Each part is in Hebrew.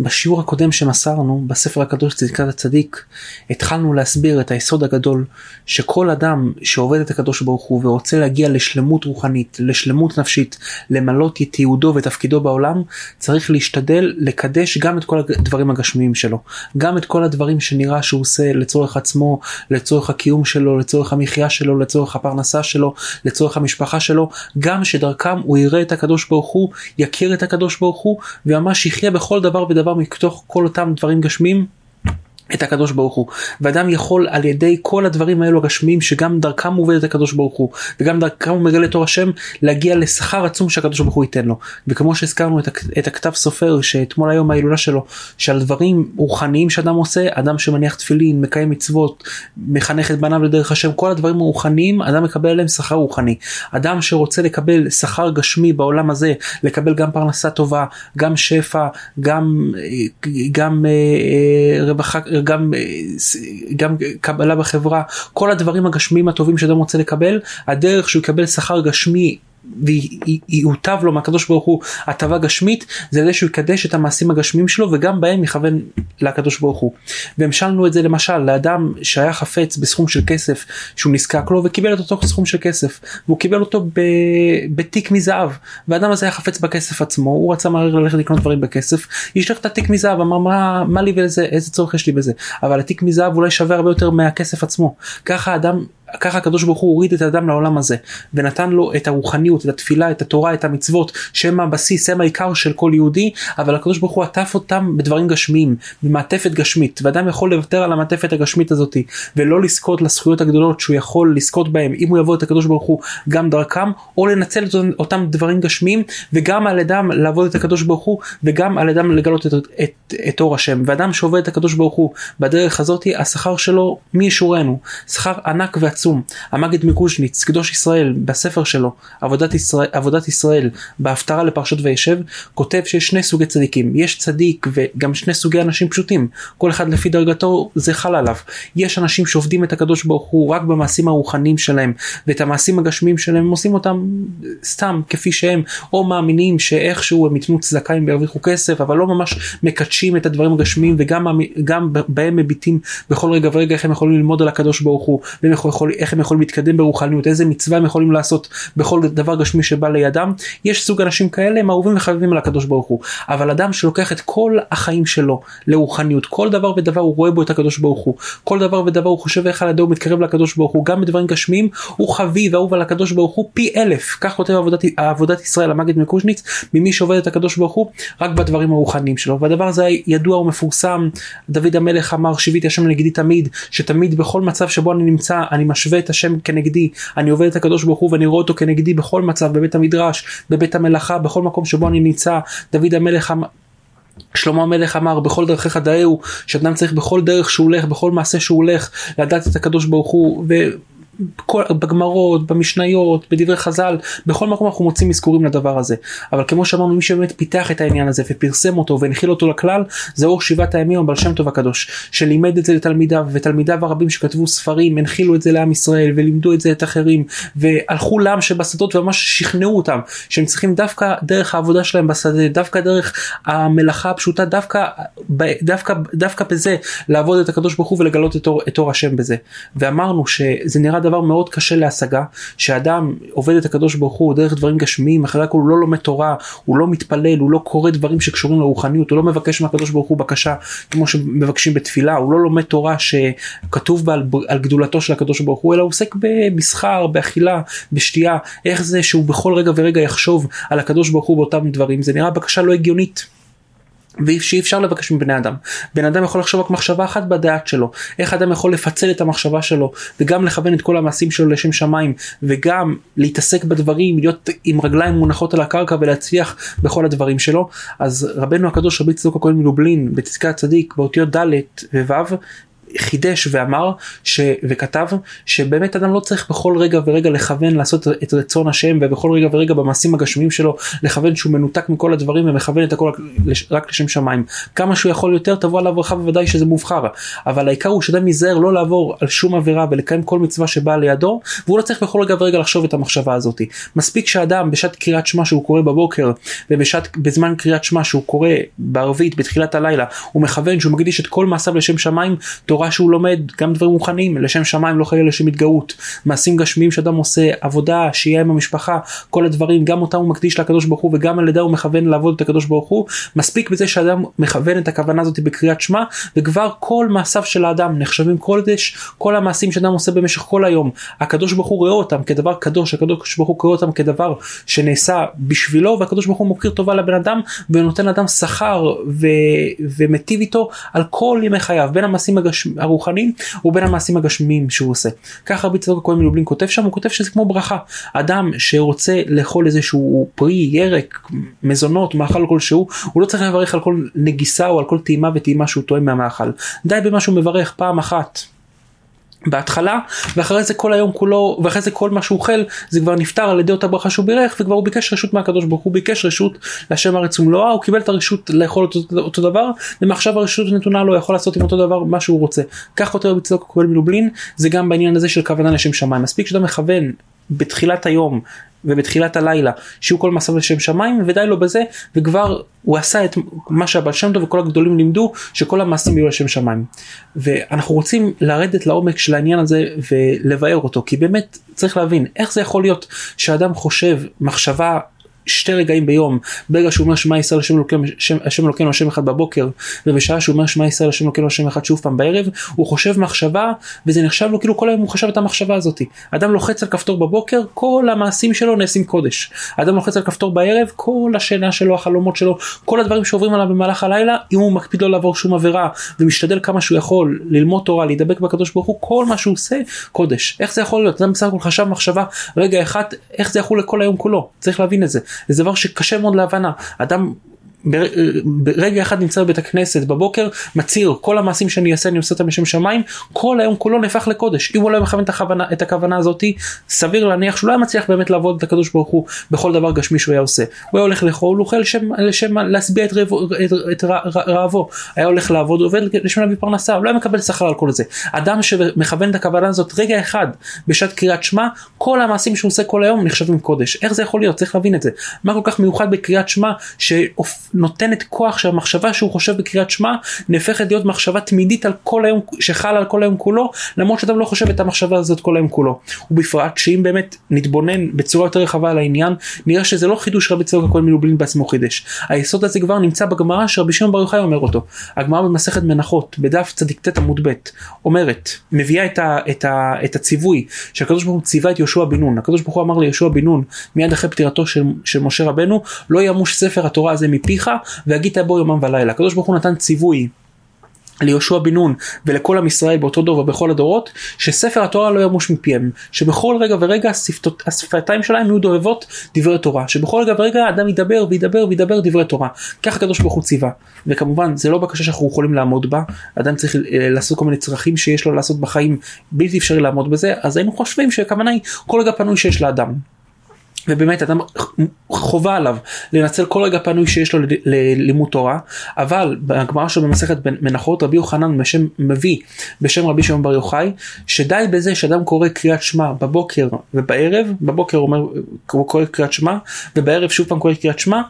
בשיעור הקודם שמסרנו בספר הקדוש צדקת הצדיק התחלנו להסביר את היסוד הגדול שכל אדם שעובד את הקדוש ברוך הוא ורוצה להגיע לשלמות רוחנית, לשלמות נפשית, למלות את ייעודו ותפקידו בעולם, צריך להשתדל לקדש גם את כל הדברים הגשמיים שלו, גם את כל הדברים שנראה שהוא עושה לצורך עצמו, לצורך הקיום שלו, לצורך המחיה שלו, לצורך הפרנסה שלו, לצורך המשפחה שלו, גם שדרכם הוא יראה את הקדוש ברוך הוא, יכיר את הקדוש ברוך הוא וממש יחיה בכל דבר ודבר מתוך כל אותם דברים גשמיים את הקדוש ברוך הוא. ואדם יכול על ידי כל הדברים האלו הגשמיים שגם דרכם עובד את הקדוש ברוך הוא וגם דרכם הוא מגלה תור השם להגיע לשכר עצום שהקדוש ברוך הוא ייתן לו. וכמו שהזכרנו את, את הכתב סופר שאתמול היום ההילולה שלו שעל דברים רוחניים שאדם עושה אדם שמניח תפילין מקיים מצוות מחנך את בניו לדרך השם כל הדברים הרוחניים אדם מקבל עליהם שכר רוחני. אדם שרוצה לקבל שכר גשמי בעולם הזה לקבל גם פרנסה טובה גם שפע גם גם אה, אה, רווחה גם, גם קבלה בחברה, כל הדברים הגשמיים הטובים שאדם רוצה לקבל, הדרך שהוא יקבל שכר גשמי ויוטב לו מהקדוש ברוך הוא הטבה גשמית זה זה שהוא יקדש את המעשים הגשמיים שלו וגם בהם יכוון לקדוש ברוך הוא. והמשלנו את זה למשל לאדם שהיה חפץ בסכום של כסף שהוא נזקק לו וקיבל את אותו סכום של כסף. והוא קיבל אותו ב... בתיק מזהב. והאדם הזה היה חפץ בכסף עצמו הוא רצה מהר ללכת לקנות דברים בכסף. יש לך את התיק מזהב אמר מה, מה לי ולזה? איזה צורך יש לי בזה? אבל התיק מזהב אולי שווה הרבה יותר מהכסף עצמו. ככה האדם ככה הקדוש ברוך הוא הוריד את האדם לעולם הזה ונתן לו את הרוחניות, את התפילה, את התורה, את המצוות שהם הבסיס, הם העיקר של כל יהודי אבל הקדוש ברוך הוא עטף אותם בדברים גשמיים, במעטפת גשמית ואדם יכול לוותר על המעטפת הגשמית הזאת ולא לזכות לזכויות הגדולות שהוא יכול לזכות בהם אם הוא יבוא את הקדוש ברוך הוא גם דרכם או לנצל את אותם דברים גשמיים וגם על ידם לעבוד את הקדוש ברוך הוא וגם על ידם לגלות את, את, את אור השם. ואדם שעובד את הקדוש ברוך הוא בדרך הזאת השכר שלו מי ישורנו שכר ענק ועצום עצום. המגיד מקושניץ, קדוש ישראל, בספר שלו, עבודת ישראל, עבודת ישראל בהפטרה לפרשת וישב, כותב שיש שני סוגי צדיקים. יש צדיק וגם שני סוגי אנשים פשוטים. כל אחד לפי דרגתו זה חל עליו. יש אנשים שעובדים את הקדוש ברוך הוא רק במעשים הרוחניים שלהם, ואת המעשים הגשמיים שלהם הם עושים אותם סתם כפי שהם, או מאמינים שאיכשהו הם ייתנו צדקה אם ירוויחו כסף, אבל לא ממש מקדשים את הדברים הגשמיים וגם בהם מביטים בכל רגע ורגע איך הם יכולים ללמוד על הקדוש ברוך הוא, והם יכולים יכול, איך הם יכולים להתקדם ברוחניות, איזה מצווה הם יכולים לעשות בכל דבר גשמי שבא לידם. יש סוג אנשים כאלה הם אהובים וחביבים על הקדוש ברוך הוא, אבל אדם שלוקח את כל החיים שלו לרוחניות, כל דבר ודבר הוא רואה בו את הקדוש ברוך הוא, כל דבר ודבר הוא חושב איך על ידו הוא מתקרב לקדוש ברוך הוא, גם בדברים גשמיים הוא חביב ואהוב על הקדוש ברוך הוא פי אלף, כך כותב עבודת, עבודת ישראל המגיד מקושניץ, ממי שעובד את הקדוש ברוך הוא רק בדברים הרוחניים שלו, והדבר הזה ידוע ומפורסם, דוד המלך אמר שיביתי השם נגדי תמיד, שתמיד בכל מצב שבו אני נמצא אני משווה את השם כנגדי, אני עובד את הקדוש ברוך הוא ואני רואה אותו כנגדי בכל מצב, בבית המדרש, בבית המלאכה, בכל מקום שבו אני נמצא, דוד המלך אמר שלמה המלך אמר בכל דרכיך דאהו שאדם צריך בכל דרך שהוא הולך בכל מעשה שהוא הולך לדעת את הקדוש ברוך הוא כל, בגמרות, במשניות, בדברי חז"ל, בכל מקום אנחנו מוצאים אזכורים לדבר הזה. אבל כמו שאמרנו, מי שבאמת פיתח את העניין הזה ופרסם אותו והנחיל אותו לכלל, זה אור שבעת הימים הבעל שם טוב הקדוש, שלימד את זה לתלמידיו, ותלמידיו הרבים שכתבו ספרים, הנחילו את זה לעם ישראל, ולימדו את זה את אחרים, והלכו לעם שבשדות וממש שכנעו אותם, שהם צריכים דווקא דרך העבודה שלהם בשדה, דווקא דרך המלאכה הפשוטה, דווקא, דווקא, דווקא בזה לעבוד את הקדוש ברוך הוא ולגלות את אור, את אור השם בזה. ואמרנו שזה נראה דבר מאוד קשה להשגה, שאדם עובד את הקדוש ברוך הוא דרך דברים גשמיים, אחרי הכל הוא לא לומד תורה, הוא לא מתפלל, הוא לא קורא דברים שקשורים לרוחניות, הוא לא מבקש מהקדוש ברוך הוא בקשה כמו שמבקשים בתפילה, הוא לא לומד תורה שכתוב בה על, על גדולתו של הקדוש ברוך הוא, אלא הוא עוסק במסחר, באכילה, בשתייה, איך זה שהוא בכל רגע ורגע יחשוב על הקדוש ברוך הוא באותם דברים, זה נראה בקשה לא הגיונית. שאי אפשר לבקש מבני אדם. בן אדם יכול לחשוב רק מחשבה אחת בדעת שלו, איך אדם יכול לפצל את המחשבה שלו וגם לכוון את כל המעשים שלו לשם שמיים וגם להתעסק בדברים, להיות עם רגליים מונחות על הקרקע ולהצליח בכל הדברים שלו. אז רבנו הקדוש רבי צדוק הכהן מלובלין בצדקת הצדיק באותיות ד' וו' חידש ואמר ש... וכתב שבאמת אדם לא צריך בכל רגע ורגע לכוון לעשות את רצון השם ובכל רגע ורגע במעשים הגשמיים שלו לכוון שהוא מנותק מכל הדברים ומכוון את הכל רק לשם שמיים. כמה שהוא יכול יותר תבוא עליו ברכה בוודאי שזה מובחר אבל העיקר הוא שאדם ייזהר לא לעבור על שום עבירה ולקיים כל מצווה שבאה לידו והוא לא צריך בכל רגע ורגע לחשוב את המחשבה הזאת. מספיק שאדם בשעת קריאת שמע שהוא קורא בבוקר ובזמן קריאת שמע שהוא קורא בערבית בתחילת הלילה הוא מכוון שהוא מקדיש את כל מעשיו לשם שמיים תורה שהוא לומד גם דברים מוכנים לשם שמיים לא חייב לשם התגאות. מעשים גשמיים שאדם עושה עבודה שיהיה עם המשפחה כל הדברים גם אותם הוא מקדיש לקדוש ברוך הוא וגם על ידי הוא מכוון לעבוד את הקדוש ברוך הוא. מספיק בזה שאדם מכוון את הכוונה הזאת בקריאת שמע וכבר כל מעשיו של האדם נחשבים קודש כל המעשים שאדם עושה במשך כל היום. הקדוש ברוך הוא רואה אותם כדבר קדוש הקדוש ברוך הוא רואה אותם כדבר שנעשה בשבילו והקדוש ברוך הוא מוקיר טובה לבן אדם ונותן לאדם שכר ו... ומטיב איתו על כל ימי חייו בין המעשים הגש... הרוחניים ובין המעשים הגשמיים שהוא עושה. ככה רבי צדוק הכהן מלובלין כותב שם הוא כותב שזה כמו ברכה. אדם שרוצה לאכול איזשהו פרי ירק מזונות מאכל כלשהו הוא לא צריך לברך על כל נגיסה או על כל טעימה וטעימה שהוא טועם מהמאכל. די במה שהוא מברך פעם אחת בהתחלה ואחרי זה כל היום כולו ואחרי זה כל מה שהוא אוכל זה כבר נפתר על ידי אותה ברכה שהוא בירך וכבר הוא ביקש רשות מהקדוש ברוך הוא ביקש רשות להשם ארץ ומלואה הוא קיבל את הרשות לאכול אותו, אותו דבר ומעכשיו הרשות נתונה לו יכול לעשות עם אותו דבר מה שהוא רוצה. כך כותב בצדוק הכהן מלובלין זה גם בעניין הזה של כוונה לשם שמיים. מספיק שאתה מכוון בתחילת היום ובתחילת הלילה שיהיו כל מעשיו לשם שמיים ודי לו בזה וכבר הוא עשה את מה שהבעל שם טוב וכל הגדולים לימדו שכל המעשים יהיו לשם שמיים. ואנחנו רוצים לרדת לעומק של העניין הזה ולבאר אותו כי באמת צריך להבין איך זה יכול להיות שאדם חושב מחשבה שתי רגעים ביום, ברגע שהוא אומר שמע ישראל השם אלוקינו השם אלוקינו השם אחד בבוקר, ובשעה שהוא אומר שמע ישראל השם אלוקינו השם אחד שוב פעם בערב, הוא חושב מחשבה, וזה נחשב לו כאילו כל היום הוא חשב את המחשבה הזאת. אדם לוחץ על כפתור בבוקר, כל המעשים שלו נעשים קודש. אדם לוחץ על כפתור בערב, כל השינה שלו, החלומות שלו, כל הדברים שעוברים עליו במהלך הלילה, אם הוא מקפיד לא לעבור שום עבירה, ומשתדל כמה שהוא יכול ללמוד תורה, להידבק בקדוש ברוך הוא, כל מה שהוא עושה, קודש. איך זה יכול להיות? אדם בסך הכל חשב מחשבה רגע אחד, איך זה יחול לכל היום כולו? צריך להבין את זה. זה דבר שקשה מאוד להבנה. אדם ברגע אחד נמצא בבית הכנסת בבוקר מצהיר כל המעשים שאני אעשה אני עושה אותם בשם שמיים. כל היום כולו נהפך לקודש. אם הוא לא מכוון את הכוונה, את הכוונה הזאתי סביר להניח שהוא לא היה מצליח באמת לעבוד את הקדוש ברוך הוא בכל דבר גשמי שהוא היה עושה. הוא היה הולך לאכול הוא אוכל לשם, לשם להשביע את, רעבו, את, את רעבו. היה הולך לעבוד עובד לשם להביא פרנסה הוא לא היה מקבל שכר על כל זה. אדם שמכוון את הכוונה הזאת רגע אחד בשעת קריאת שמע כל המעשים שהוא עושה כל היום נחשבים קודש. איך זה יכול להיות? צריך להבין את זה. מה כל כך מיוחד בקריאת שמע נותנת כוח שהמחשבה שהוא חושב בקריאת שמע נהפכת להיות מחשבה תמידית על כל היום שחלה על כל היום כולו למרות שאתה לא חושב את המחשבה הזאת כל היום כולו. ובפרט שאם באמת נתבונן בצורה יותר רחבה על העניין נראה שזה לא חידוש רבי צדוק הכהן מלובלין בעצמו חידש. היסוד הזה כבר נמצא בגמרא שרבי שמעון בר יוחאי אומר אותו. הגמרא במסכת מנחות בדף צדיק ט עמוד ב' אומרת מביאה את, ה, את, ה, את הציווי שהקדוש ברוך הוא ציווה את יהושע בן נון הקדוש ברוך הוא אמר ליהושע בן נון מיד אחרי פטירתו של, של משה רבנו לא ימוש ספר התורה הזה מפיך והגית בו יומם ולילה. הקדוש ברוך הוא נתן ציווי ליהושע בן נון ולכל עם ישראל באותו דור ובכל הדורות שספר התורה לא ימוש מפיהם שבכל רגע ורגע השפתיים שלהם יהיו דובבות דברי תורה שבכל רגע ורגע האדם ידבר וידבר וידבר דברי תורה. כך הקדוש ברוך הוא ציווה. וכמובן זה לא בקשה שאנחנו יכולים לעמוד בה. אדם צריך אה, לעשות כל מיני צרכים שיש לו לעשות בחיים בלתי אפשרי לעמוד בזה. אז היינו חושבים שהכוונה היא כל רגע פנוי שיש לאדם ובאמת אדם חובה עליו לנצל כל רגע פנוי שיש לו ללימוד תורה אבל בגמרא שלו במסכת מנחות רבי יוחנן בשם מביא בשם רבי שמעון בר יוחאי שדי בזה שאדם קורא קריאת שמע בבוקר ובערב בבוקר הוא קורא קריאת שמע ובערב שוב פעם קורא קריאת שמע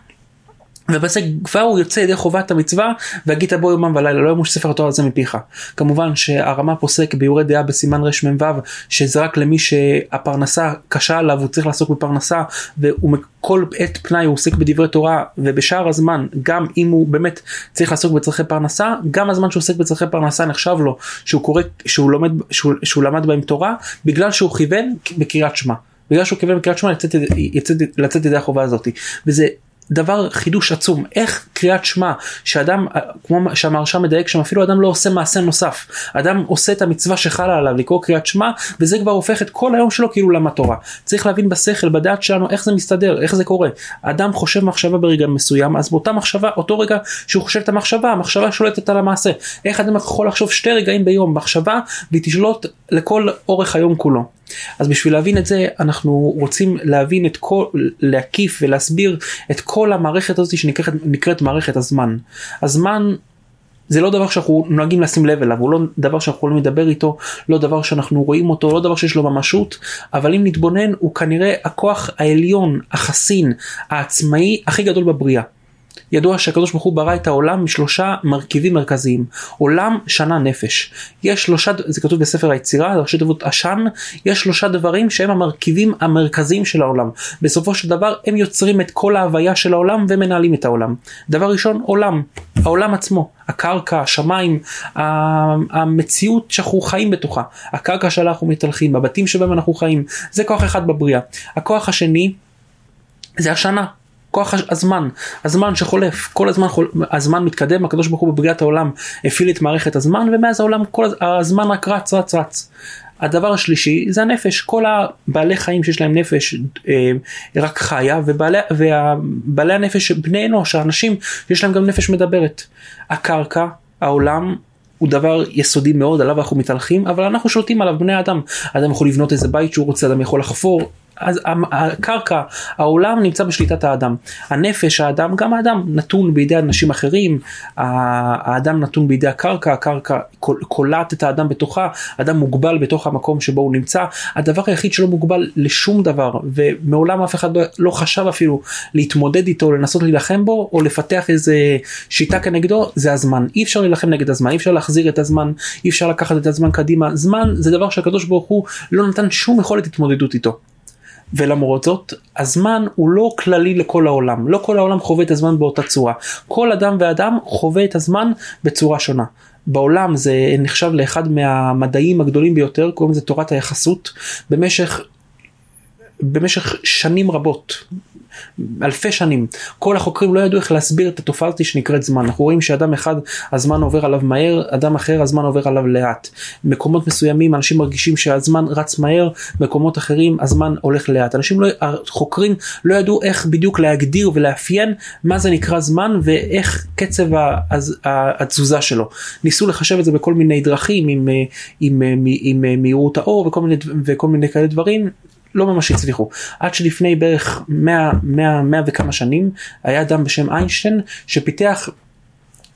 ובזה כבר הוא יוצא ידי חובת המצווה והגית בו יומם ולילה לא ימוש ספר התורה הזה מפיך. כמובן שהרמה פוסק ביורי דעה בסימן רמ"ו שזה רק למי שהפרנסה קשה עליו הוא צריך לעסוק בפרנסה וכל עת פנאי הוא עוסק בדברי תורה ובשאר הזמן גם אם הוא באמת צריך לעסוק בצרכי פרנסה גם הזמן שהוא עוסק בצרכי פרנסה נחשב לו שהוא קורא שהוא לומד שהוא, שהוא למד בהם תורה בגלל שהוא כיוון בקריאת שמע. בגלל שהוא כיוון בקריאת שמע לצאת, לצאת, לצאת ידי החובה הזאת וזה דבר חידוש עצום. איך קריאת שמע שאדם כמו שהמהרש"א מדייק שם אפילו אדם לא עושה מעשה נוסף. אדם עושה את המצווה שחלה עליו לקרוא קריאת שמע וזה כבר הופך את כל היום שלו כאילו למה תורה. צריך להבין בשכל בדעת שלנו איך זה מסתדר איך זה קורה. אדם חושב מחשבה ברגע מסוים אז באותה מחשבה אותו רגע שהוא חושב את המחשבה המחשבה שולטת על המעשה. איך אדם יכול לחשוב שתי רגעים ביום מחשבה והיא תשלוט לכל אורך היום כולו. אז בשביל להבין את זה אנחנו רוצים להבין את כל להקיף ולהסביר את כל המערכת הזאת שנקראת מערכת הזמן. הזמן זה לא דבר שאנחנו נוהגים לשים לב אליו, הוא לא דבר שאנחנו יכולים לדבר איתו, לא דבר שאנחנו רואים אותו, לא דבר שיש לו ממשות, אבל אם נתבונן הוא כנראה הכוח העליון, החסין, העצמאי הכי גדול בבריאה. ידוע שהקדוש ברוך הוא ברא את העולם משלושה מרכיבים מרכזיים. עולם שנה נפש. יש שלושה זה כתוב בספר היצירה ראשי תיבות עשן יש שלושה דברים שהם המרכיבים המרכזיים של העולם. בסופו של דבר הם יוצרים את כל ההוויה של העולם ומנהלים את העולם. דבר ראשון עולם. העולם עצמו. הקרקע השמיים המציאות שאנחנו חיים בתוכה. הקרקע שלה אנחנו מתהלכים בבתים שבהם אנחנו חיים. זה כוח אחד בבריאה. הכוח השני זה השנה כוח הזמן, הזמן שחולף, כל הזמן, חול, הזמן מתקדם, הקדוש ברוך הוא בבריאת העולם הפעיל את מערכת הזמן ומאז העולם כל הזמן רק רץ רץ רץ. הדבר השלישי זה הנפש, כל הבעלי חיים שיש להם נפש אה, רק חיה ובעלי, ובעלי הנפש בני אנוש, האנשים יש להם גם נפש מדברת. הקרקע, העולם הוא דבר יסודי מאוד עליו אנחנו מתהלכים אבל אנחנו שולטים עליו בני אדם אדם יכול לבנות איזה בית שהוא רוצה אדם יכול לחפור אז הקרקע, העולם נמצא בשליטת האדם. הנפש, האדם, גם האדם נתון בידי אנשים אחרים, האדם נתון בידי הקרקע, הקרקע קולט את האדם בתוכה, האדם מוגבל בתוך המקום שבו הוא נמצא. הדבר היחיד שלא מוגבל לשום דבר, ומעולם אף אחד לא חשב אפילו להתמודד איתו, לנסות להילחם בו, או לפתח איזה שיטה כנגדו, זה הזמן. אי אפשר להילחם נגד הזמן, אי אפשר להחזיר את הזמן, אי אפשר לקחת את הזמן קדימה. זמן זה דבר שהקדוש ברוך הוא לא נתן שום יכולת התמודדות איתו. ולמרות זאת הזמן הוא לא כללי לכל העולם. לא כל העולם חווה את הזמן באותה צורה. כל אדם ואדם חווה את הזמן בצורה שונה. בעולם זה נחשב לאחד מהמדעים הגדולים ביותר קוראים לזה תורת היחסות במשך במשך שנים רבות אלפי שנים. כל החוקרים לא ידעו איך להסביר את התופעה הזאת שנקראת זמן. אנחנו רואים שאדם אחד הזמן עובר עליו מהר אדם אחר הזמן עובר עליו לאט. מקומות מסוימים אנשים מרגישים שהזמן רץ מהר מקומות אחרים הזמן הולך לאט. אנשים לא החוקרים לא ידעו איך בדיוק להגדיר ולאפיין מה זה נקרא זמן ואיך קצב התזוזה שלו. ניסו לחשב את זה בכל מיני דרכים עם, עם, עם, עם מהירות האור וכל מיני, וכל מיני כאלה דברים לא ממש הצליחו. עד שלפני בערך 100, 100, 100 וכמה שנים היה אדם בשם איינשטיין שפיתח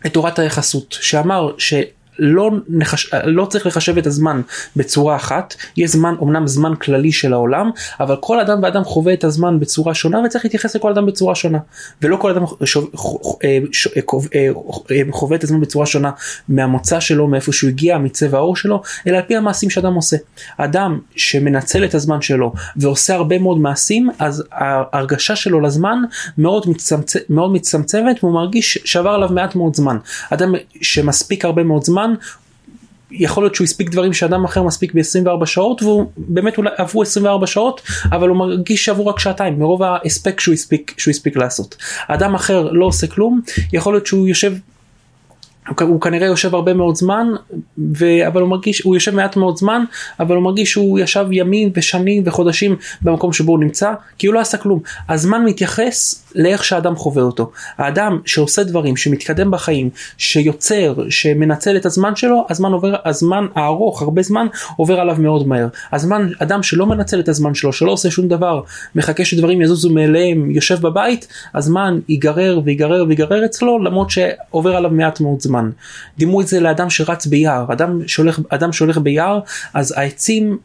את תורת היחסות שאמר ש... לא, נחש... לא צריך לחשב את הזמן בצורה אחת, יש זמן, אמנם זמן כללי של העולם, אבל כל אדם ואדם חווה את הזמן בצורה שונה וצריך להתייחס לכל אדם בצורה שונה. ולא כל אדם שו... אה, ש... אה, אה, חווה את הזמן בצורה שונה מהמוצא שלו, מאיפה שהוא הגיע, מצבע העור שלו, אלא על פי המעשים שאדם עושה. אדם שמנצל את הזמן שלו ועושה הרבה מאוד מעשים, אז ההרגשה שלו לזמן מאוד, מצמצ... מאוד מצטמצמת והוא מרגיש שעבר עליו מעט מאוד זמן. אדם שמספיק הרבה מאוד זמן, זמן יכול להיות שהוא הספיק דברים שאדם אחר מספיק ב-24 שעות והוא באמת אולי עברו 24 שעות אבל הוא מרגיש שעברו רק שעתיים מרוב ההספק שהוא הספיק שהוא הספיק לעשות. אדם אחר לא עושה כלום יכול להיות שהוא יושב הוא כנראה יושב הרבה מאוד זמן ו... אבל הוא מרגיש הוא יושב מעט מאוד זמן אבל הוא מרגיש שהוא ישב ימים ושנים וחודשים במקום שבו הוא נמצא כי הוא לא עשה כלום. הזמן מתייחס לאיך שהאדם חווה אותו. האדם שעושה דברים שמתקדם בחיים שיוצר שמנצל את הזמן שלו הזמן עובר הזמן הארוך הרבה זמן עובר עליו מאוד מהר. הזמן אדם שלא מנצל את הזמן שלו שלא עושה שום דבר מחכה שדברים יזוזו מאליהם יושב בבית הזמן ייגרר ויגרר ויגרר אצלו למרות שעובר עליו מעט מאוד זמן. זמן. דימו את זה לאדם שרץ ביער, אדם שהולך, אדם שהולך ביער אז העצים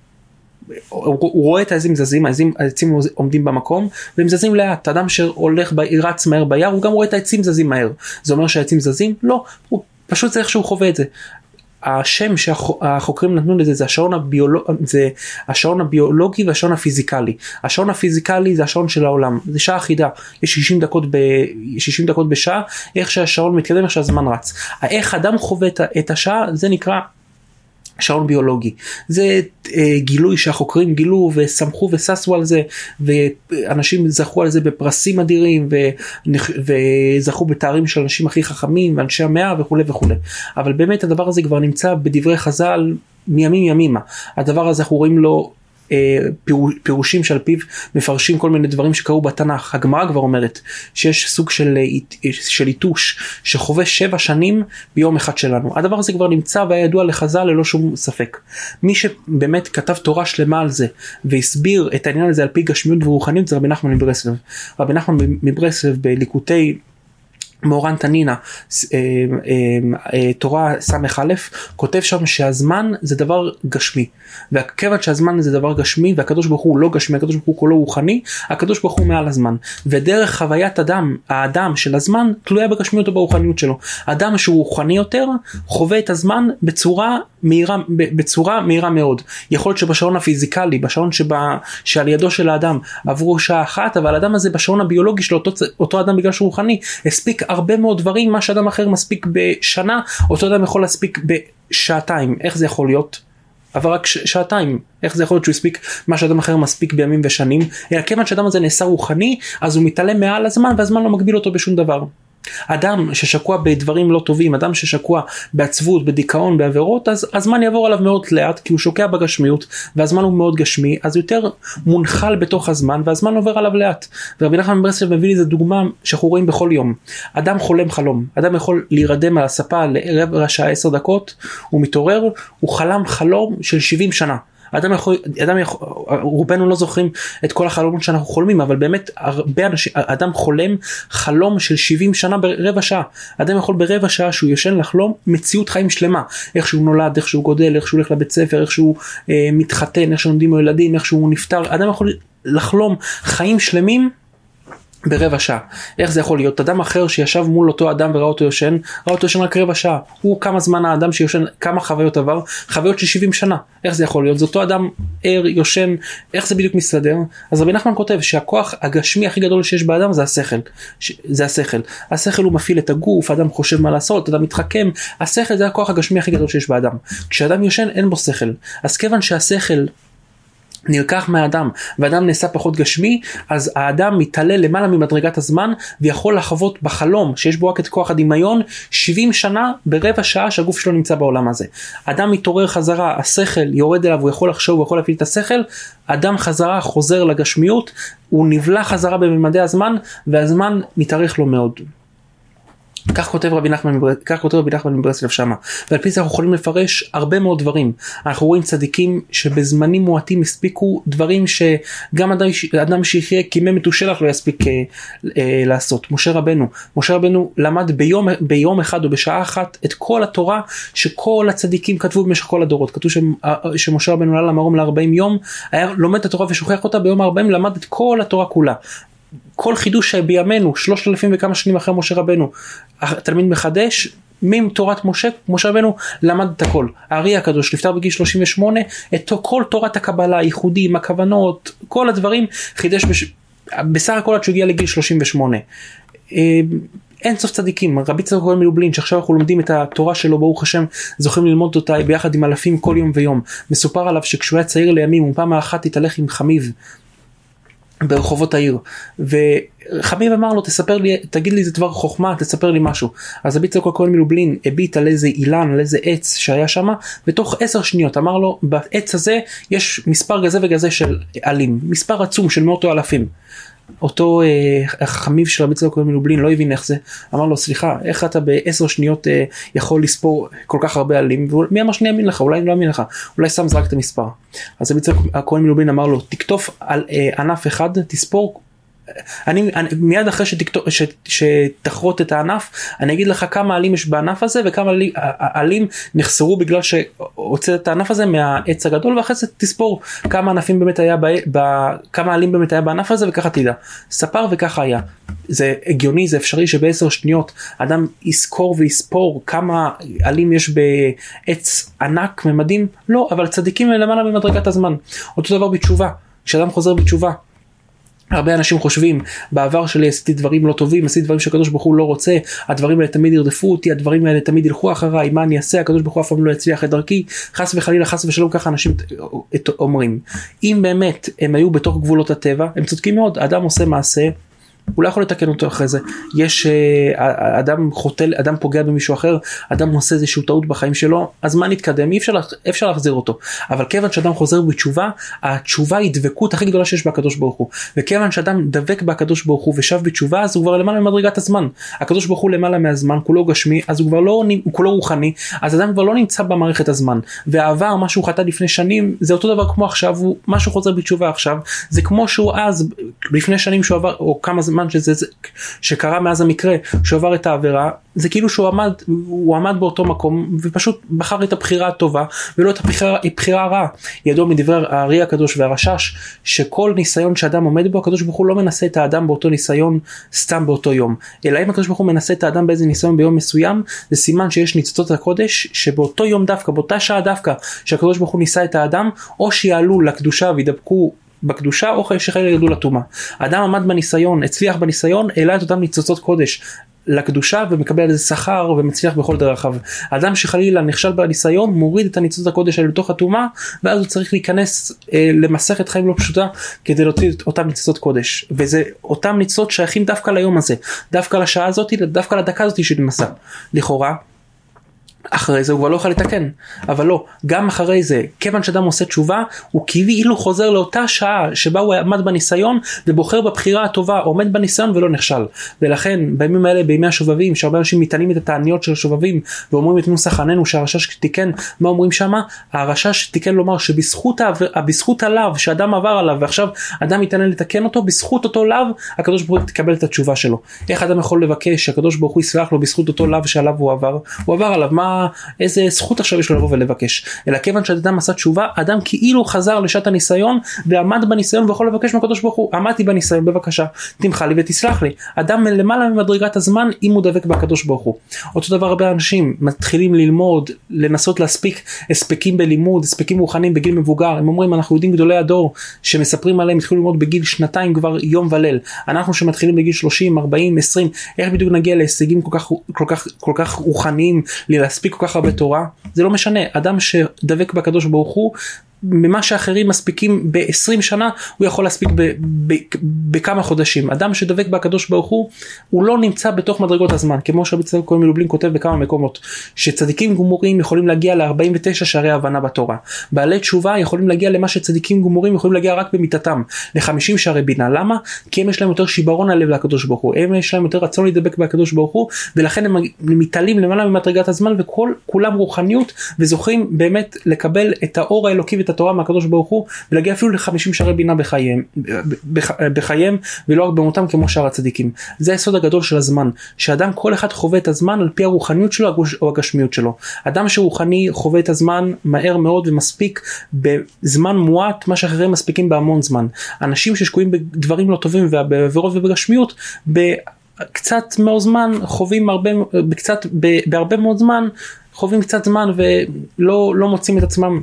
הוא, רואה את העצים זזים, העצים, העצים עומדים במקום והם זזים לאט, אדם שהולך, רץ מהר ביער הוא גם רואה את העצים זזים מהר, זה אומר שהעצים זזים? לא, הוא פשוט זה איך שהוא חווה את זה. השם שהחוקרים נתנו לזה זה השעון, הביולוג, זה השעון הביולוגי והשעון הפיזיקלי. השעון הפיזיקלי זה השעון של העולם, זה שעה אחידה, יש 60 דקות, ב, 60 דקות בשעה, איך שהשעון מתקדם, איך שהזמן רץ. איך אדם חווה את השעה זה נקרא שעון ביולוגי. זה אה, גילוי שהחוקרים גילו ושמחו וששו על זה ואנשים זכו על זה בפרסים אדירים ו, וזכו בתארים של אנשים הכי חכמים ואנשי המאה וכולי וכולי. אבל באמת הדבר הזה כבר נמצא בדברי חז"ל מימים ימימה. הדבר הזה אנחנו רואים לו פירושים שעל פיו מפרשים כל מיני דברים שקרו בתנ"ך. הגמרא כבר אומרת שיש סוג של, אה, של יתוש שחווה שבע שנים ביום אחד שלנו. הדבר הזה כבר נמצא והיה ידוע לחז"ל ללא שום ספק. מי שבאמת כתב תורה שלמה על זה והסביר את העניין הזה על פי גשמיות ורוחניות זה רבי נחמן מברסלב. רבי נחמן מברסלב בליקוטי מורן תנינה אה, אה, אה, תורה ס"א כותב שם שהזמן זה דבר גשמי. וכיוון שהזמן זה דבר גשמי והקדוש ברוך הוא לא גשמי הקדוש ברוך הוא כולו רוחני הקדוש ברוך הוא מעל הזמן. ודרך חוויית אדם האדם של הזמן תלויה בגשמיות או ברוחניות שלו. אדם שהוא רוחני יותר חווה את הזמן בצורה מהירה בצורה מהירה מאוד. יכול להיות שבשעון הפיזיקלי בשעון שבה, שעל ידו של האדם עברו שעה אחת אבל האדם הזה בשעון הביולוגי של אותו, אותו אדם בגלל שהוא רוחני הספיק הרבה מאוד דברים מה שאדם אחר מספיק בשנה אותו אדם יכול להספיק בשעתיים איך זה יכול להיות. אבל רק שעתיים איך זה יכול להיות שהוא הספיק מה שאדם אחר מספיק בימים ושנים אלא כיוון שאדם הזה נעשה רוחני אז הוא מתעלם מעל הזמן והזמן לא מגביל אותו בשום דבר. אדם ששקוע בדברים לא טובים, אדם ששקוע בעצבות, בדיכאון, בעבירות, אז הזמן יעבור עליו מאוד לאט כי הוא שוקע בגשמיות והזמן הוא מאוד גשמי, אז יותר מונחל בתוך הזמן והזמן עובר עליו לאט. ורבי נחמן מברסלב מביא לי איזה דוגמה שאנחנו רואים בכל יום. אדם חולם חלום, אדם יכול להירדם על הספה לרבע שעה עשר דקות, הוא מתעורר, הוא חלם חלום של 70 שנה. אדם יכול, אדם יכול, רובנו לא זוכרים את כל החלומות שאנחנו חולמים, אבל באמת הרבה אנשים, אדם חולם חלום של 70 שנה ברבע שעה. אדם יכול ברבע שעה שהוא יושן לחלום מציאות חיים שלמה. איך שהוא נולד, איך שהוא גודל, איך שהוא הולך לבית ספר, איך שהוא אה, מתחתן, איך שלומדים לו ילדים, איך שהוא נפטר. אדם יכול לחלום חיים שלמים ברבע שעה. איך זה יכול להיות? אדם אחר שישב מול אותו אדם וראה אותו יושן, ראה אותו יושן רק רבע שעה. הוא כמה זמן האדם שיושן, כמה חוויות עבר? חוויות של 70 שנה. איך זה יכול להיות? זה אותו אדם ער, יושן, איך זה בדיוק מסתדר? אז רבי נחמן כותב שהכוח הגשמי הכי גדול שיש באדם זה השכל. זה השכל. השכל הוא מפעיל את הגוף, האדם חושב מה לעשות, אדם מתחכם. השכל זה הכוח הגשמי הכי גדול שיש באדם. כשאדם יושן אין בו שכל. אז כיוון שהשכל נלקח מהאדם ואדם נעשה פחות גשמי אז האדם מתעלה למעלה ממדרגת הזמן ויכול לחוות בחלום שיש בו רק את כוח הדמיון 70 שנה ברבע שעה שהגוף שלו נמצא בעולם הזה. אדם מתעורר חזרה השכל יורד אליו הוא יכול לחשוב הוא יכול להפעיל את השכל אדם חזרה חוזר לגשמיות הוא נבלע חזרה בממדי הזמן והזמן מתארך לו מאוד. כך כותב רבי נחמן, מברסלב שמה. ועל פי זה אנחנו יכולים לפרש הרבה מאוד דברים. אנחנו רואים צדיקים שבזמנים מועטים הספיקו דברים שגם אדם, אדם שיחיה כימי מתושלח לא יספיק אה, אה, לעשות. משה רבנו. משה רבנו למד ביום, ביום אחד או בשעה אחת את כל התורה שכל הצדיקים כתבו במשך כל הדורות. כתוב אה, שמשה רבנו עלה למרום ל-40 יום היה לומד את התורה ושוכח אותה ביום ה-40 למד את כל התורה כולה כל חידוש בימינו שלושת אלפים וכמה שנים אחרי משה רבנו התלמיד מחדש מתורת משה משה רבנו למד את הכל. הארי הקדוש נפטר בגיל 38 את כל תורת הקבלה הייחודים הכוונות כל הדברים חידש בש... בסך הכל עד שהוא הגיע לגיל 38. אה, אין סוף צדיקים. רבי צדוק כהן מלובלין שעכשיו אנחנו לומדים את התורה שלו ברוך השם זוכים ללמוד אותה ביחד עם אלפים כל יום ויום. מסופר עליו שכשהוא היה צעיר לימים הוא פעם אחת התהלך עם חמיב ברחובות העיר וחביב אמר לו תספר לי תגיד לי איזה דבר חוכמה תספר לי משהו אז רבי צדוק הכהן מלובלין הביט על איזה אילן על איזה עץ שהיה שם ותוך עשר שניות אמר לו בעץ הזה יש מספר גזה וגזה של עלים מספר עצום של מאות אלפים. אותו אה, חמיב של רבי צדוק מלובלין לא הבין איך זה אמר לו סליחה איך אתה בעשר שניות אה, יכול לספור כל כך הרבה עלים? ומי אמר שאני אאמין לך? אולי אני לא אאמין לך. אולי סתם זרק את המספר אז רבי צדוק הכהן מלובלין אמר לו תקטוף על אה, ענף אחד תספור אני, אני מיד אחרי שתכתוב, ש, שתחרוט את הענף אני אגיד לך כמה עלים יש בענף הזה וכמה עלים נחסרו בגלל שהוצאת את הענף הזה מהעץ הגדול ואחרי זה תספור כמה ענפים באמת היה, ב, ב, כמה עלים באמת היה בענף הזה וככה תדע. ספר וככה היה. זה הגיוני זה אפשרי שבעשר שניות אדם יזכור ויספור כמה עלים יש בעץ ענק ממדים לא אבל צדיקים למעלה ממדרגת הזמן אותו דבר בתשובה כשאדם חוזר בתשובה הרבה אנשים חושבים בעבר שלי עשיתי דברים לא טובים עשיתי דברים שהקדוש ברוך הוא לא רוצה הדברים האלה תמיד ירדפו אותי הדברים האלה תמיד ילכו אחריי מה אני אעשה? הקדוש ברוך הוא אף פעם לא יצליח את דרכי. חס וחלילה חס ושלום ככה אנשים אומרים. אם באמת הם היו בתוך גבולות הטבע הם צודקים מאוד אדם עושה מעשה הוא לא יכול לתקן אותו אחרי זה. יש אה, אדם חוטא, אדם פוגע במישהו אחר, אדם עושה איזושהי טעות בחיים שלו, אז מה נתקדם? אי אפשר, אפשר להחזיר אותו. אבל כיוון שאדם חוזר בתשובה, התשובה היא דבקות הכי גדולה שיש בקדוש ברוך הוא. וכיוון שאדם דבק בקדוש ברוך הוא ושב בתשובה, אז הוא כבר למעלה ממדרגת הזמן. הקדוש ברוך הוא למעלה מהזמן, כולו גשמי, אז הוא כבר לא, הוא כולו רוחני, אז אדם כבר לא נמצא במערכת הזמן. והעבר, מה שהוא חטא לפני שנים, זה אותו דבר כמו עכשיו, הוא, מה שהוא חוזר בתשובה עכשיו, זה כמו שהוא אז, לפני שנים שהוא עבר, או כמה זמן הזמן שזה, שקרה מאז המקרה שהוא עבר את העבירה זה כאילו שהוא עמד הוא עמד באותו מקום ופשוט בחר את הבחירה הטובה ולא את הבחירה, הבחירה הרעה. ידוע מדברי הארי הקדוש והרשש שכל ניסיון שאדם עומד בו הקדוש ברוך הוא לא מנסה את האדם באותו ניסיון סתם באותו יום. אלא אם הקדוש ברוך הוא מנסה את האדם באיזה ניסיון ביום מסוים זה סימן שיש ניצוצות הקודש שבאותו יום דווקא באותה שעה דווקא שהקדוש ברוך הוא ניסה את האדם או שיעלו לקדושה וידבקו בקדושה או שחלילה ירדו לטומאה. אדם עמד בניסיון, הצליח בניסיון, העלה את אותם ניצוצות קודש לקדושה ומקבל איזה שכר ומצליח בכל דרכיו. אדם שחלילה נכשל בניסיון מוריד את הניצוצות הקודש האלה לתוך הטומאה ואז הוא צריך להיכנס אה, למסכת חיים לא פשוטה כדי להוציא את אותם ניצוצות קודש וזה אותם ניצוצות שייכים דווקא ליום הזה דווקא לשעה הזאת דווקא לדקה הזאת של מסע לכאורה אחרי זה הוא כבר לא יכול לתקן. אבל לא גם אחרי זה כיוון שאדם עושה תשובה הוא כאילו חוזר לאותה שעה שבה הוא עמד בניסיון ובוחר בבחירה הטובה עומד בניסיון ולא נכשל. ולכן בימים האלה בימי השובבים שהרבה אנשים מתענים את התעניות של השובבים ואומרים את נוסח עננו שהרשש תיקן מה אומרים שמה? הרשש תיקן לומר שבזכות בזכות הלאו שאדם עבר עליו ועכשיו אדם מתעניין לתקן אותו בזכות אותו לאו הקדוש ברוך הוא תקבל את התשובה שלו. איך אדם יכול לבקש שהקדוש ברוך הוא יסלח לו בזכות אותו לאו שעליו הוא עבר? הוא עבר עליו. מה איזה זכות עכשיו יש לו לבוא ולבקש. אלא כיוון שאדם עשה תשובה אדם כאילו חזר לשעת הניסיון ועמד בניסיון ויכול לבקש מהקדוש ברוך הוא עמדתי בניסיון בבקשה תמחה לי ותסלח לי. אדם למעלה ממדרגת הזמן אם הוא דבק בקדוש ברוך הוא. אותו דבר הרבה אנשים מתחילים ללמוד לנסות להספיק הספקים בלימוד הספקים רוחניים בגיל מבוגר. הם אומרים אנחנו יודעים גדולי הדור שמספרים עליהם התחילו ללמוד בגיל שנתיים כבר יום וליל. אנחנו שמתחילים בגיל 30 40 20 איך בדיוק נגיע להישגים כל כך כל כך כל כך רוחניים להספיק כל כך הרבה תורה זה לא משנה. אדם שדבק בקדוש ברוך הוא ממה שאחרים מספיקים ב-20 שנה הוא יכול להספיק בכמה חודשים. אדם שדבק בקדוש ברוך הוא הוא לא נמצא בתוך מדרגות הזמן. כמו שרבי צדק כהן מלובלין כותב בכמה מקומות שצדיקים גמורים יכולים להגיע ל-49 שערי הבנה בתורה. בעלי תשובה יכולים להגיע למה שצדיקים גמורים יכולים להגיע רק במיטתם ל-50 שערי בינה. למה? כי הם יש להם יותר שיברון הלב לקדוש ברוך הוא. הם יש להם יותר רצון להידבק בקדוש ברוך הוא ולכן הם מתעלים למעלה ממדרגת הזמן וכולם רוחניות וזוכים באמת לקבל את האור האלוקי את התורה מהקדוש ברוך הוא ולהגיע אפילו לחמישים שערי בינה בחייהם, בחייהם ולא רק במותם כמו שאר הצדיקים. זה היסוד הגדול של הזמן, שאדם כל אחד חווה את הזמן על פי הרוחניות שלו או הגשמיות שלו. אדם שרוחני חווה את הזמן מהר מאוד ומספיק בזמן מועט מה שאחרים מספיקים בהמון זמן. אנשים ששקועים בדברים לא טובים ובעבירות ובגשמיות קצת מאוד זמן חווים הרבה קצת בהרבה מאוד זמן חווים קצת זמן ולא לא מוצאים את עצמם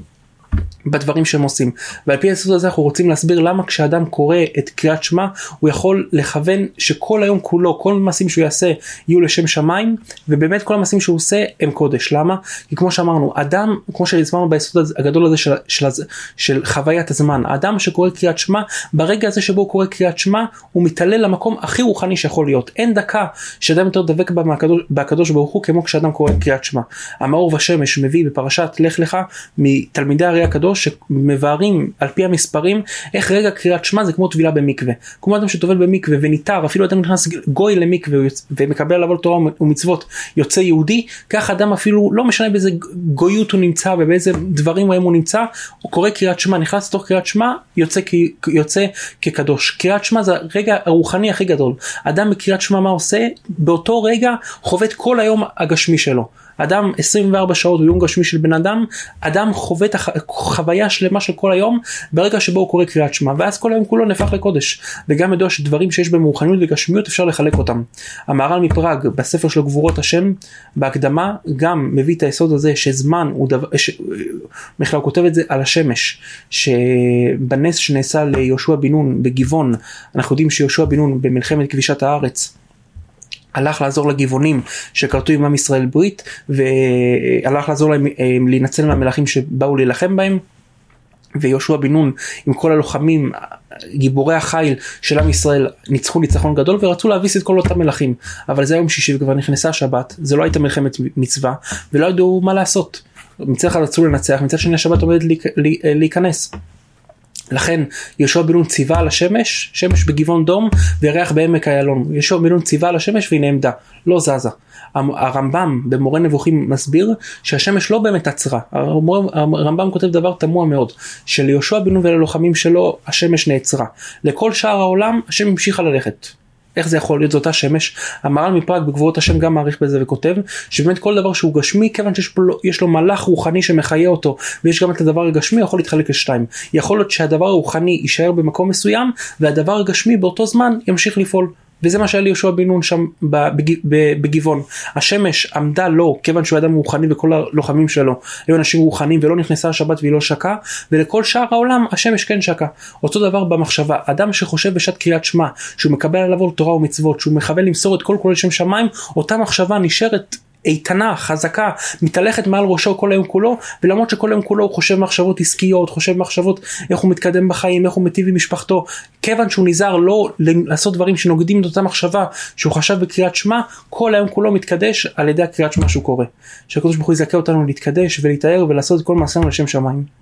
בדברים שהם עושים. ועל פי היסוד הזה אנחנו רוצים להסביר למה כשאדם קורא את קריאת שמע הוא יכול לכוון שכל היום כולו כל המעשים שהוא יעשה יהיו לשם שמיים ובאמת כל המעשים שהוא עושה הם קודש. למה? כי כמו שאמרנו אדם כמו שהסברנו ביסוד הגדול הזה של, של, של, של חוויית הזמן אדם שקורא קריאת שמע ברגע הזה שבו הוא קורא קריאת שמע הוא מתעלה למקום הכי רוחני שיכול להיות. אין דקה שאדם יותר דבק בה מהקדוש, בקדוש ברוך הוא כמו כשאדם קורא קריאת שמע. המאור ושמש מביא בפרשת לך לך מתלמידי הרי הקדוש שמבארים על פי המספרים איך רגע קריאת שמע זה כמו טבילה במקווה. כמו אדם שטובל במקווה וניתר אפילו אדם נכנס גוי למקווה ומקבל עליו תורה ומצוות יוצא יהודי כך אדם אפילו לא משנה באיזה גויות הוא נמצא ובאיזה דברים רעים הוא נמצא הוא קורא קריאת שמע נכנס לתוך קריאת שמע יוצא, יוצא כקדוש. קריאת שמע זה הרגע הרוחני הכי גדול. אדם בקריאת שמע מה עושה? באותו רגע חווה את כל היום הגשמי שלו. אדם 24 שעות הוא יום גשמי של בן אדם, אדם חווה את החוויה שלמה של כל היום ברגע שבו הוא קורא קריאת שמע ואז כל היום כולו נהפך לקודש וגם ידוע שדברים שיש בהם רוחניות וגשמיות אפשר לחלק אותם. המהר"ל מפראג בספר שלו גבורות השם בהקדמה גם מביא את היסוד הזה שזמן הוא דבר, ש... בכלל הוא כותב את זה על השמש שבנס שנעשה ליהושע בן נון בגבעון אנחנו יודעים שיהושע בן נון במלחמת כבישת הארץ הלך לעזור לגבעונים שכרתו עם עם ישראל ברית והלך לעזור להם אה, להינצל מהמלכים שבאו להילחם בהם. ויהושע בן נון עם כל הלוחמים גיבורי החיל של עם ישראל ניצחו ניצחון גדול ורצו להביס את כל אותם מלכים אבל זה היום שישי וכבר נכנסה השבת זה לא הייתה מלחמת מצווה ולא ידעו מה לעשות מצד אחד רצו לנצח מצד שני השבת עומדת להיכנס. לכן יהושע בן נון ציווה על השמש, שמש בגבעון דום וירח בעמק איילון. יהושע בן נון ציווה על השמש והיא נעמדה, לא זזה. הרמב"ם במורה נבוכים מסביר שהשמש לא באמת עצרה. הרמב"ם כותב דבר תמוה מאוד, שליהושע בן נון וללוחמים שלו השמש נעצרה. לכל שאר העולם השם המשיכה ללכת. איך זה יכול להיות? זו אותה שמש. המהר"ל מפראג בגבורות השם גם מעריך בזה וכותב שבאמת כל דבר שהוא גשמי כיוון שיש לו, לו מלאך רוחני שמחיה אותו ויש גם את הדבר הגשמי יכול להתחלק לשתיים. יכול להיות שהדבר הרוחני יישאר במקום מסוים והדבר הגשמי באותו זמן ימשיך לפעול וזה מה שהיה ליהושע בן נון שם בגבעון. השמש עמדה לו כיוון שהוא אדם רוחני וכל הלוחמים שלו היו אנשים רוחניים ולא נכנסה השבת והיא לא שקעה ולכל שאר העולם השמש כן שקעה. אותו דבר במחשבה אדם שחושב בשעת קריאת שמע שהוא מקבל עליו תורה ומצוות שהוא מכוון למסור את כל כולל שם שמיים אותה מחשבה נשארת איתנה, חזקה, מתהלכת מעל ראשו כל היום כולו, ולמרות שכל היום כולו הוא חושב מחשבות עסקיות, חושב מחשבות איך הוא מתקדם בחיים, איך הוא מטיב עם משפחתו, כיוון שהוא נזהר לא לעשות דברים שנוגדים את אותה מחשבה שהוא חשב בקריאת שמע, כל היום כולו מתקדש על ידי הקריאת שמע שהוא קורא. שהקדוש ברוך הוא יזכה אותנו להתקדש ולהתאר ולעשות את כל מעשינו לשם שמיים.